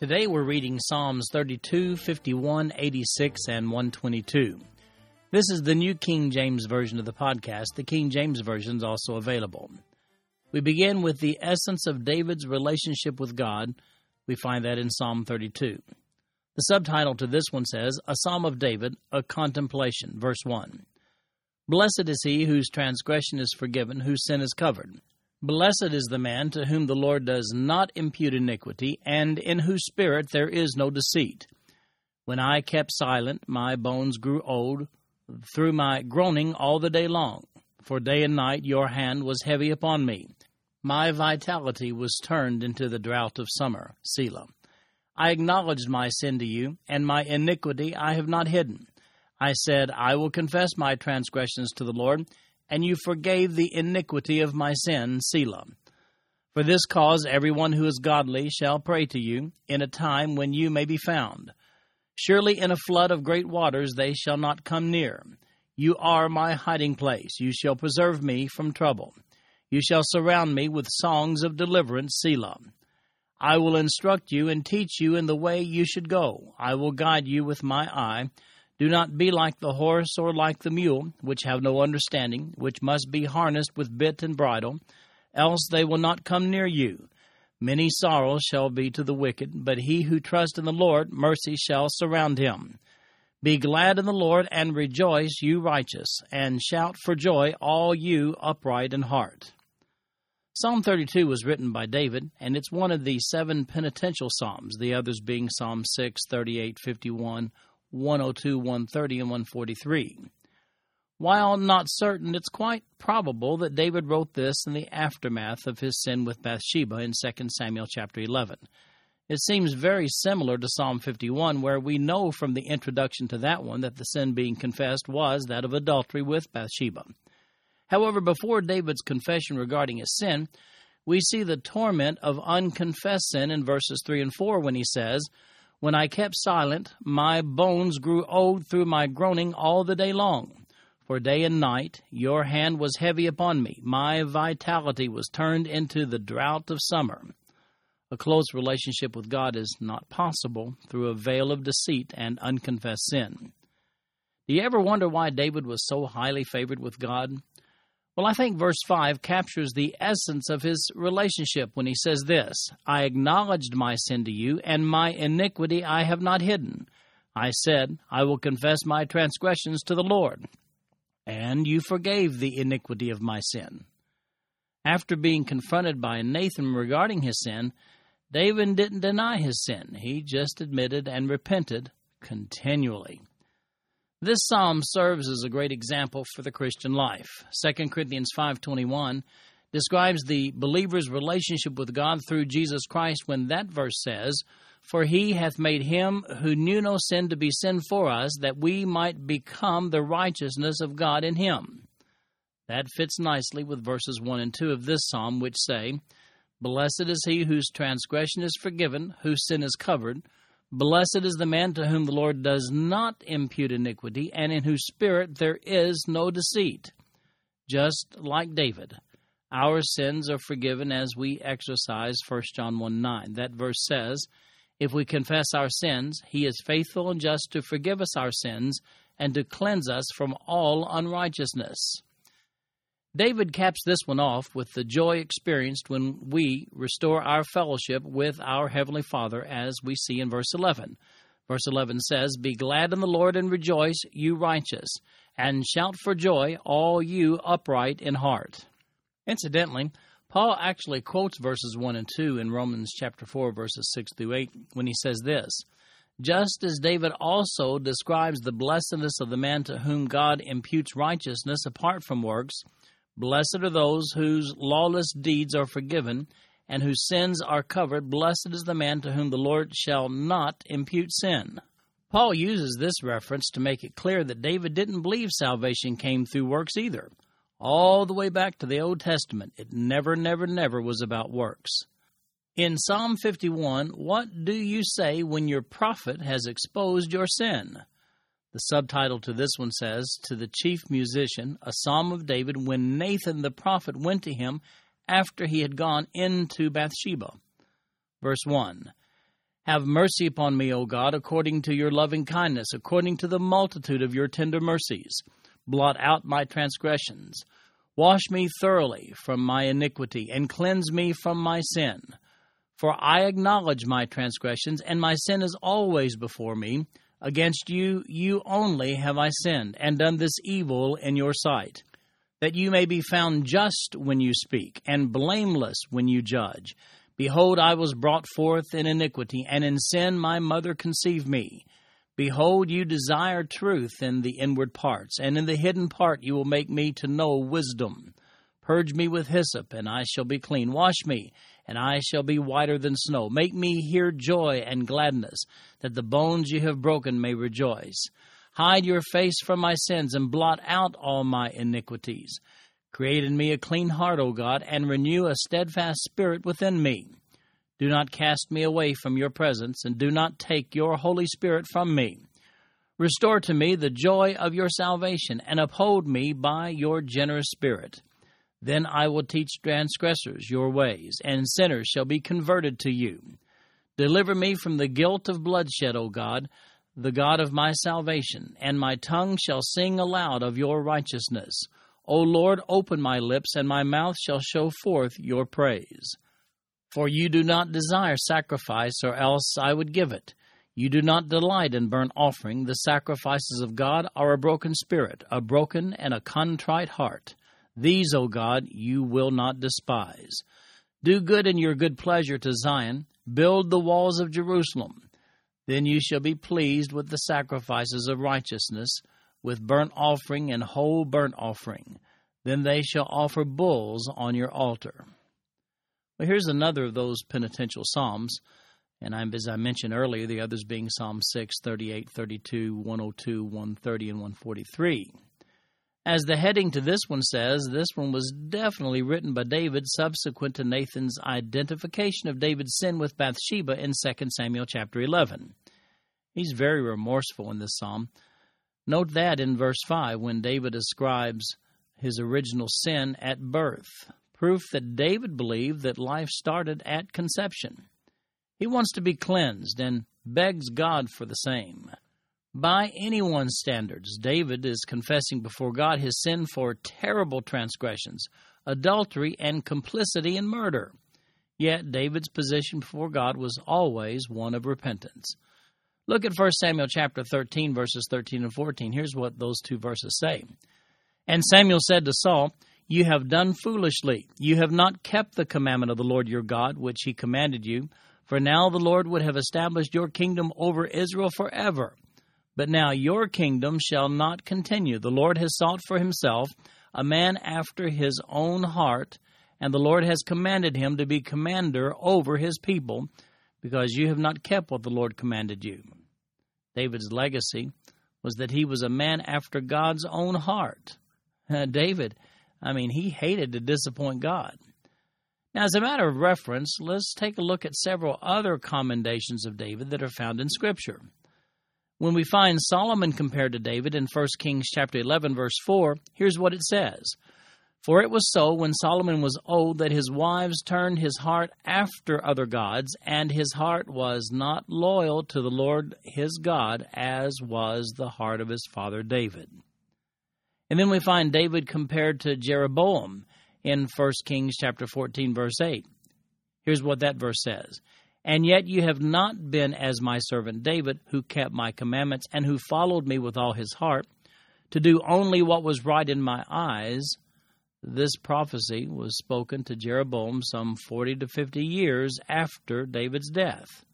Today we're reading Psalms 32, 51, 86, and 122. This is the New King James Version of the podcast. The King James Version is also available. We begin with the essence of David's relationship with God. We find that in Psalm 32. The subtitle to this one says, A Psalm of David, a Contemplation, verse 1. Blessed is he whose transgression is forgiven, whose sin is covered. Blessed is the man to whom the Lord does not impute iniquity, and in whose spirit there is no deceit. When I kept silent, my bones grew old through my groaning all the day long. For day and night your hand was heavy upon me. My vitality was turned into the drought of summer. Selah. I acknowledged my sin to you, and my iniquity I have not hidden. I said, I will confess my transgressions to the Lord, and you forgave the iniquity of my sin, Selah. For this cause everyone who is godly shall pray to you in a time when you may be found. Surely in a flood of great waters they shall not come near. You are my hiding place. You shall preserve me from trouble. You shall surround me with songs of deliverance, Selah. I will instruct you and teach you in the way you should go. I will guide you with my eye. Do not be like the horse or like the mule, which have no understanding, which must be harnessed with bit and bridle, else they will not come near you. Many sorrows shall be to the wicked, but he who trusts in the Lord, mercy shall surround him. Be glad in the Lord and rejoice, you righteous, and shout for joy, all you upright in heart. Psalm 32 was written by David, and it's one of the seven penitential psalms, the others being Psalm 6, 38, 51, 102, 130, and 143. While not certain, it's quite probable that David wrote this in the aftermath of his sin with Bathsheba in 2 Samuel chapter 11. It seems very similar to Psalm 51, where we know from the introduction to that one that the sin being confessed was that of adultery with Bathsheba. However, before David's confession regarding his sin, we see the torment of unconfessed sin in verses 3 and 4 when he says, when I kept silent, my bones grew old through my groaning all the day long. For day and night your hand was heavy upon me. My vitality was turned into the drought of summer. A close relationship with God is not possible through a veil of deceit and unconfessed sin. Do you ever wonder why David was so highly favored with God? Well, I think verse 5 captures the essence of his relationship when he says this I acknowledged my sin to you, and my iniquity I have not hidden. I said, I will confess my transgressions to the Lord. And you forgave the iniquity of my sin. After being confronted by Nathan regarding his sin, David didn't deny his sin. He just admitted and repented continually. This psalm serves as a great example for the Christian life. 2 Corinthians 5:21 describes the believer's relationship with God through Jesus Christ when that verse says, "For he hath made him who knew no sin to be sin for us, that we might become the righteousness of God in him." That fits nicely with verses 1 and 2 of this psalm which say, "Blessed is he whose transgression is forgiven, whose sin is covered." Blessed is the man to whom the Lord does not impute iniquity, and in whose spirit there is no deceit. Just like David, our sins are forgiven as we exercise 1 John 1 9. That verse says, If we confess our sins, he is faithful and just to forgive us our sins and to cleanse us from all unrighteousness. David caps this one off with the joy experienced when we restore our fellowship with our Heavenly Father, as we see in verse 11. Verse 11 says, Be glad in the Lord and rejoice, you righteous, and shout for joy, all you upright in heart. Incidentally, Paul actually quotes verses 1 and 2 in Romans chapter 4, verses 6 through 8, when he says this Just as David also describes the blessedness of the man to whom God imputes righteousness apart from works, Blessed are those whose lawless deeds are forgiven and whose sins are covered. Blessed is the man to whom the Lord shall not impute sin. Paul uses this reference to make it clear that David didn't believe salvation came through works either. All the way back to the Old Testament, it never, never, never was about works. In Psalm 51, what do you say when your prophet has exposed your sin? The subtitle to this one says, To the chief musician, a psalm of David when Nathan the prophet went to him after he had gone into Bathsheba. Verse 1 Have mercy upon me, O God, according to your loving kindness, according to the multitude of your tender mercies. Blot out my transgressions. Wash me thoroughly from my iniquity, and cleanse me from my sin. For I acknowledge my transgressions, and my sin is always before me. Against you, you only have I sinned, and done this evil in your sight, that you may be found just when you speak, and blameless when you judge. Behold, I was brought forth in iniquity, and in sin my mother conceived me. Behold, you desire truth in the inward parts, and in the hidden part you will make me to know wisdom. Purge me with hyssop, and I shall be clean. Wash me, and I shall be whiter than snow. Make me hear joy and gladness, that the bones you have broken may rejoice. Hide your face from my sins, and blot out all my iniquities. Create in me a clean heart, O God, and renew a steadfast spirit within me. Do not cast me away from your presence, and do not take your Holy Spirit from me. Restore to me the joy of your salvation, and uphold me by your generous spirit. Then I will teach transgressors your ways, and sinners shall be converted to you. Deliver me from the guilt of bloodshed, O God, the God of my salvation, and my tongue shall sing aloud of your righteousness. O Lord, open my lips, and my mouth shall show forth your praise. For you do not desire sacrifice, or else I would give it. You do not delight in burnt offering. The sacrifices of God are a broken spirit, a broken and a contrite heart. These, O God, you will not despise. Do good in your good pleasure to Zion. Build the walls of Jerusalem. Then you shall be pleased with the sacrifices of righteousness, with burnt offering and whole burnt offering. Then they shall offer bulls on your altar. Well, here's another of those penitential psalms. And I'm, as I mentioned earlier, the others being Psalm 6, 38, 32, 102, 130, and 143. As the heading to this one says, this one was definitely written by David subsequent to Nathan's identification of David's sin with Bathsheba in 2 Samuel chapter 11. He's very remorseful in this psalm. Note that in verse 5 when David ascribes his original sin at birth, proof that David believed that life started at conception. He wants to be cleansed and begs God for the same. By anyone's standards, David is confessing before God his sin for terrible transgressions, adultery, and complicity in murder. Yet David's position before God was always one of repentance. Look at 1 Samuel chapter 13 verses 13 and 14. Here's what those two verses say. And Samuel said to Saul, You have done foolishly. You have not kept the commandment of the Lord your God, which he commanded you. For now the Lord would have established your kingdom over Israel forever. But now your kingdom shall not continue. The Lord has sought for himself a man after his own heart, and the Lord has commanded him to be commander over his people, because you have not kept what the Lord commanded you. David's legacy was that he was a man after God's own heart. Uh, David, I mean, he hated to disappoint God. Now, as a matter of reference, let's take a look at several other commendations of David that are found in Scripture. When we find Solomon compared to David in 1 Kings chapter 11 verse 4, here's what it says. For it was so when Solomon was old that his wives turned his heart after other gods, and his heart was not loyal to the Lord his God, as was the heart of his father David. And then we find David compared to Jeroboam in 1 Kings chapter 14 verse 8. Here's what that verse says. And yet you have not been as my servant David, who kept my commandments and who followed me with all his heart, to do only what was right in my eyes. This prophecy was spoken to Jeroboam some 40 to 50 years after David's death.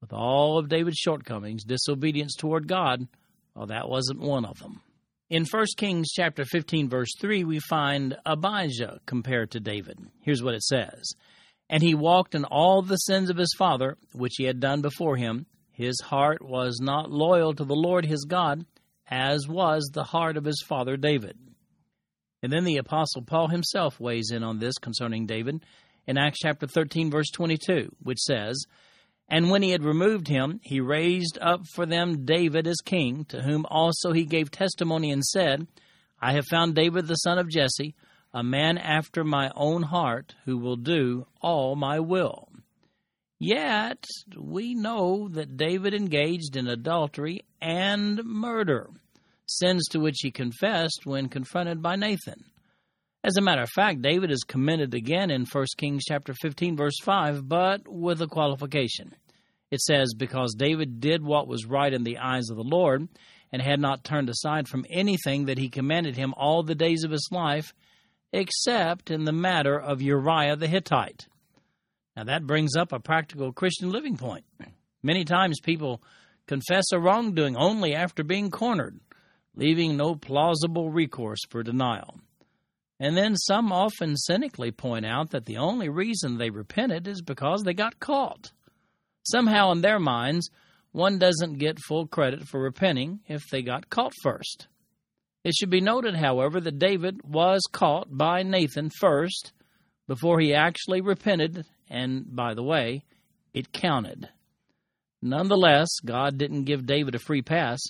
With all of David's shortcomings, disobedience toward God, well, that wasn't one of them. In 1 Kings chapter 15 verse 3, we find Abijah compared to David. Here's what it says. And he walked in all the sins of his father, which he had done before him. His heart was not loyal to the Lord his God, as was the heart of his father David. And then the Apostle Paul himself weighs in on this concerning David in Acts chapter 13, verse 22, which says, And when he had removed him, he raised up for them David as king, to whom also he gave testimony and said, I have found David the son of Jesse, a man after my own heart, who will do all my will. Yet we know that David engaged in adultery and murder, sins to which he confessed when confronted by Nathan. As a matter of fact, David is commended again in 1 Kings chapter 15 verse 5, but with a qualification. It says, Because David did what was right in the eyes of the Lord, and had not turned aside from anything that he commanded him all the days of his life, except in the matter of Uriah the Hittite. Now that brings up a practical Christian living point. Many times people confess a wrongdoing only after being cornered, leaving no plausible recourse for denial. And then some often cynically point out that the only reason they repented is because they got caught. Somehow, in their minds, one doesn't get full credit for repenting if they got caught first. It should be noted, however, that David was caught by Nathan first before he actually repented, and by the way, it counted. Nonetheless, God didn't give David a free pass.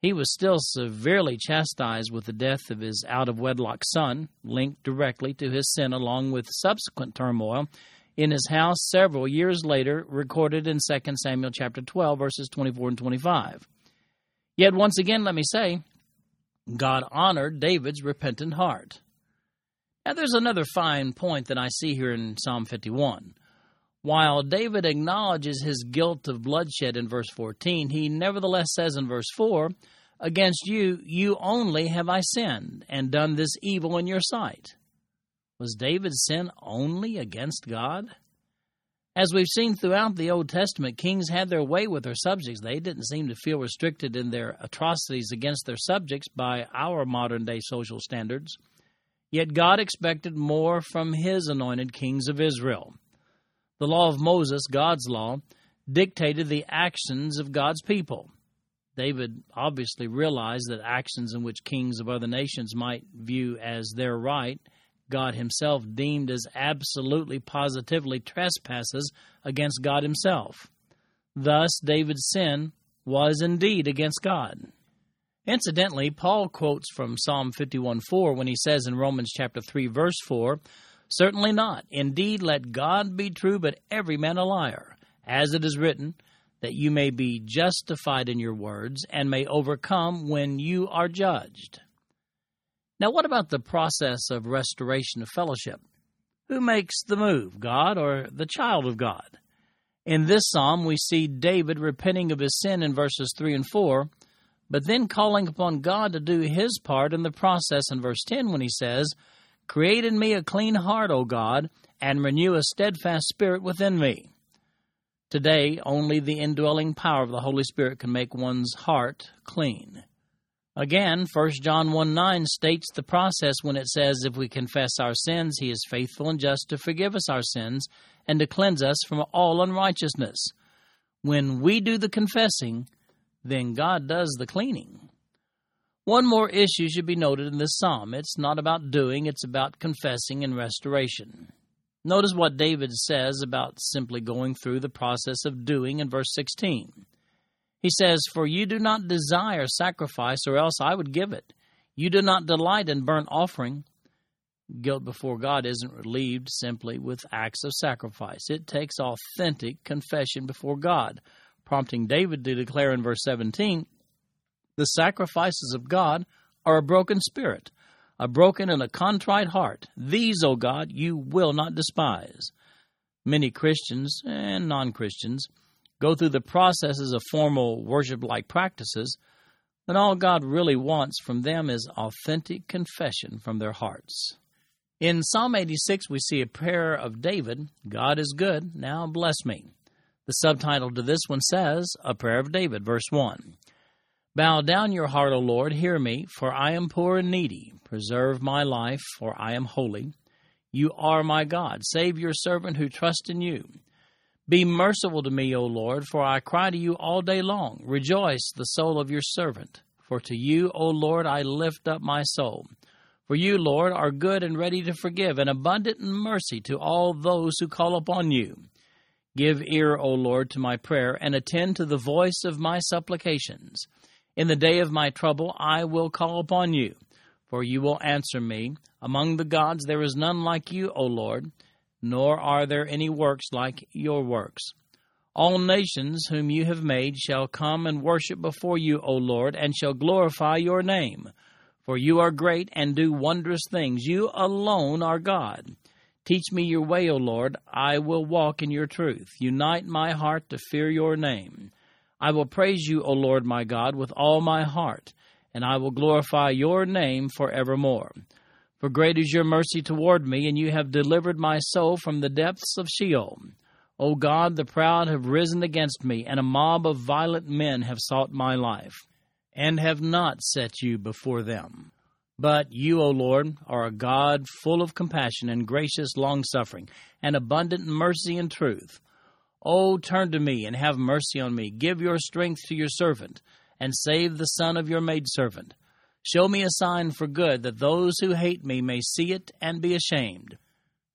He was still severely chastised with the death of his out of wedlock son, linked directly to his sin, along with subsequent turmoil in his house several years later, recorded in 2 Samuel chapter 12, verses 24 and 25. Yet once again, let me say, God honored David's repentant heart. Now, there's another fine point that I see here in Psalm 51. While David acknowledges his guilt of bloodshed in verse 14, he nevertheless says in verse 4, Against you, you only have I sinned, and done this evil in your sight. Was David's sin only against God? As we've seen throughout the Old Testament, kings had their way with their subjects. They didn't seem to feel restricted in their atrocities against their subjects by our modern day social standards. Yet God expected more from his anointed kings of Israel. The law of Moses, God's law, dictated the actions of God's people. David obviously realized that actions in which kings of other nations might view as their right God Himself deemed as absolutely positively trespasses against God Himself. Thus, David's sin was indeed against God. Incidentally, Paul quotes from Psalm 51:4 when he says in Romans chapter 3 verse 4, "Certainly not. Indeed, let God be true, but every man a liar, as it is written, that you may be justified in your words and may overcome when you are judged." Now, what about the process of restoration of fellowship? Who makes the move, God or the child of God? In this psalm, we see David repenting of his sin in verses 3 and 4, but then calling upon God to do his part in the process in verse 10 when he says, Create in me a clean heart, O God, and renew a steadfast spirit within me. Today, only the indwelling power of the Holy Spirit can make one's heart clean. Again, 1 John 1 9 states the process when it says, If we confess our sins, he is faithful and just to forgive us our sins and to cleanse us from all unrighteousness. When we do the confessing, then God does the cleaning. One more issue should be noted in this psalm. It's not about doing, it's about confessing and restoration. Notice what David says about simply going through the process of doing in verse 16. He says, For you do not desire sacrifice, or else I would give it. You do not delight in burnt offering. Guilt before God isn't relieved simply with acts of sacrifice. It takes authentic confession before God, prompting David to declare in verse 17 The sacrifices of God are a broken spirit, a broken and a contrite heart. These, O God, you will not despise. Many Christians and non Christians go through the processes of formal worship like practices, then all God really wants from them is authentic confession from their hearts. In Psalm 86, we see a prayer of David God is good, now bless me. The subtitle to this one says, A Prayer of David, verse 1. Bow down your heart, O Lord, hear me, for I am poor and needy. Preserve my life, for I am holy. You are my God. Save your servant who trusts in you. Be merciful to me, O Lord, for I cry to you all day long. Rejoice, the soul of your servant. For to you, O Lord, I lift up my soul. For you, Lord, are good and ready to forgive, and abundant in mercy to all those who call upon you. Give ear, O Lord, to my prayer, and attend to the voice of my supplications. In the day of my trouble I will call upon you, for you will answer me. Among the gods there is none like you, O Lord, nor are there any works like your works. All nations whom you have made shall come and worship before you, O Lord, and shall glorify your name. For you are great and do wondrous things. You alone are God. Teach me your way, O Lord. I will walk in your truth. Unite my heart to fear your name. I will praise you, O Lord my God, with all my heart, and I will glorify your name forevermore. For great is your mercy toward me, and you have delivered my soul from the depths of Sheol. O God, the proud have risen against me, and a mob of violent men have sought my life, and have not set you before them. But you, O Lord, are a God full of compassion and gracious longsuffering, and abundant mercy and truth. O turn to me and have mercy on me. Give your strength to your servant, and save the son of your maidservant. Show me a sign for good, that those who hate me may see it and be ashamed.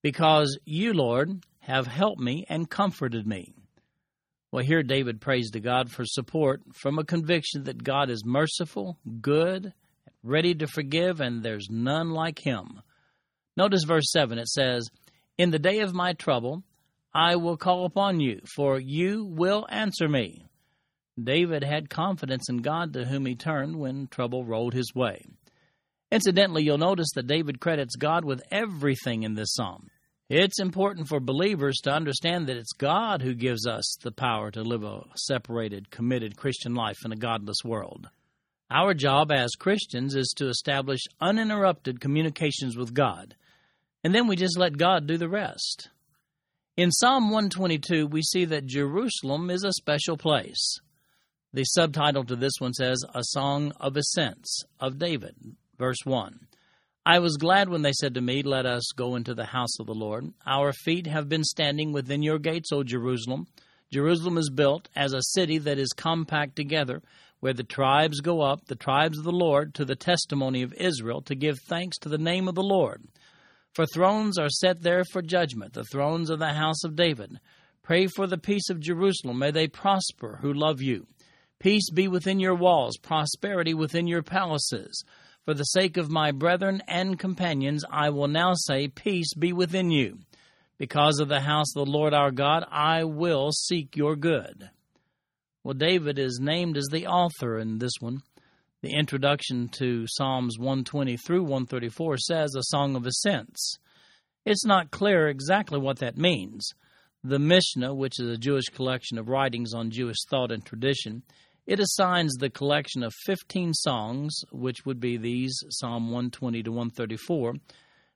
Because you, Lord, have helped me and comforted me. Well, here David prays to God for support from a conviction that God is merciful, good, ready to forgive, and there's none like him. Notice verse 7 it says, In the day of my trouble, I will call upon you, for you will answer me. David had confidence in God to whom he turned when trouble rolled his way. Incidentally, you'll notice that David credits God with everything in this psalm. It's important for believers to understand that it's God who gives us the power to live a separated, committed Christian life in a godless world. Our job as Christians is to establish uninterrupted communications with God, and then we just let God do the rest. In Psalm 122, we see that Jerusalem is a special place. The subtitle to this one says, A Song of Ascents of David, verse 1. I was glad when they said to me, Let us go into the house of the Lord. Our feet have been standing within your gates, O Jerusalem. Jerusalem is built as a city that is compact together where the tribes go up, the tribes of the Lord, to the testimony of Israel, to give thanks to the name of the Lord. For thrones are set there for judgment, the thrones of the house of David. Pray for the peace of Jerusalem. May they prosper who love you. Peace be within your walls, prosperity within your palaces. For the sake of my brethren and companions, I will now say, Peace be within you. Because of the house of the Lord our God, I will seek your good. Well, David is named as the author in this one. The introduction to Psalms 120 through 134 says a song of ascents. It's not clear exactly what that means. The Mishnah, which is a Jewish collection of writings on Jewish thought and tradition, it assigns the collection of 15 songs, which would be these Psalm 120 to 134,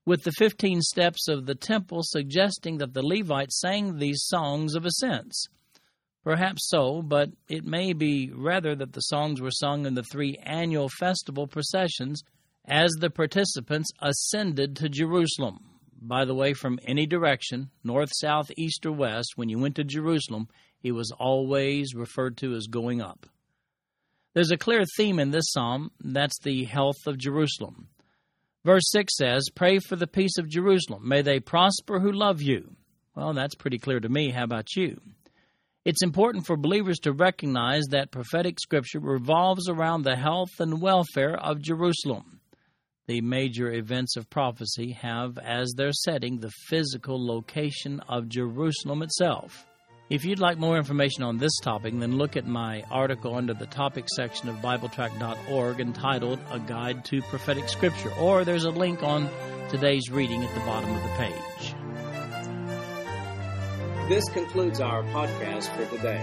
with the 15 steps of the temple, suggesting that the Levites sang these songs of ascents. Perhaps so, but it may be rather that the songs were sung in the three annual festival processions as the participants ascended to Jerusalem. By the way, from any direction, north, south, east, or west, when you went to Jerusalem, it was always referred to as going up. There's a clear theme in this psalm that's the health of Jerusalem. Verse 6 says, Pray for the peace of Jerusalem. May they prosper who love you. Well, that's pretty clear to me. How about you? It's important for believers to recognize that prophetic scripture revolves around the health and welfare of Jerusalem. The major events of prophecy have as their setting the physical location of Jerusalem itself. If you'd like more information on this topic, then look at my article under the topic section of BibleTrack.org entitled A Guide to Prophetic Scripture, or there's a link on today's reading at the bottom of the page. This concludes our podcast for today.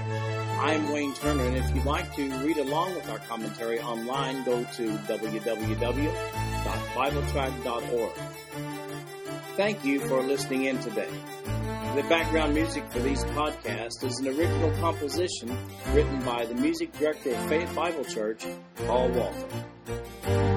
I'm Wayne Turner, and if you'd like to read along with our commentary online, go to www.bibletrack.org. Thank you for listening in today. The background music for these podcasts is an original composition written by the music director of Faith Bible Church, Paul Walton.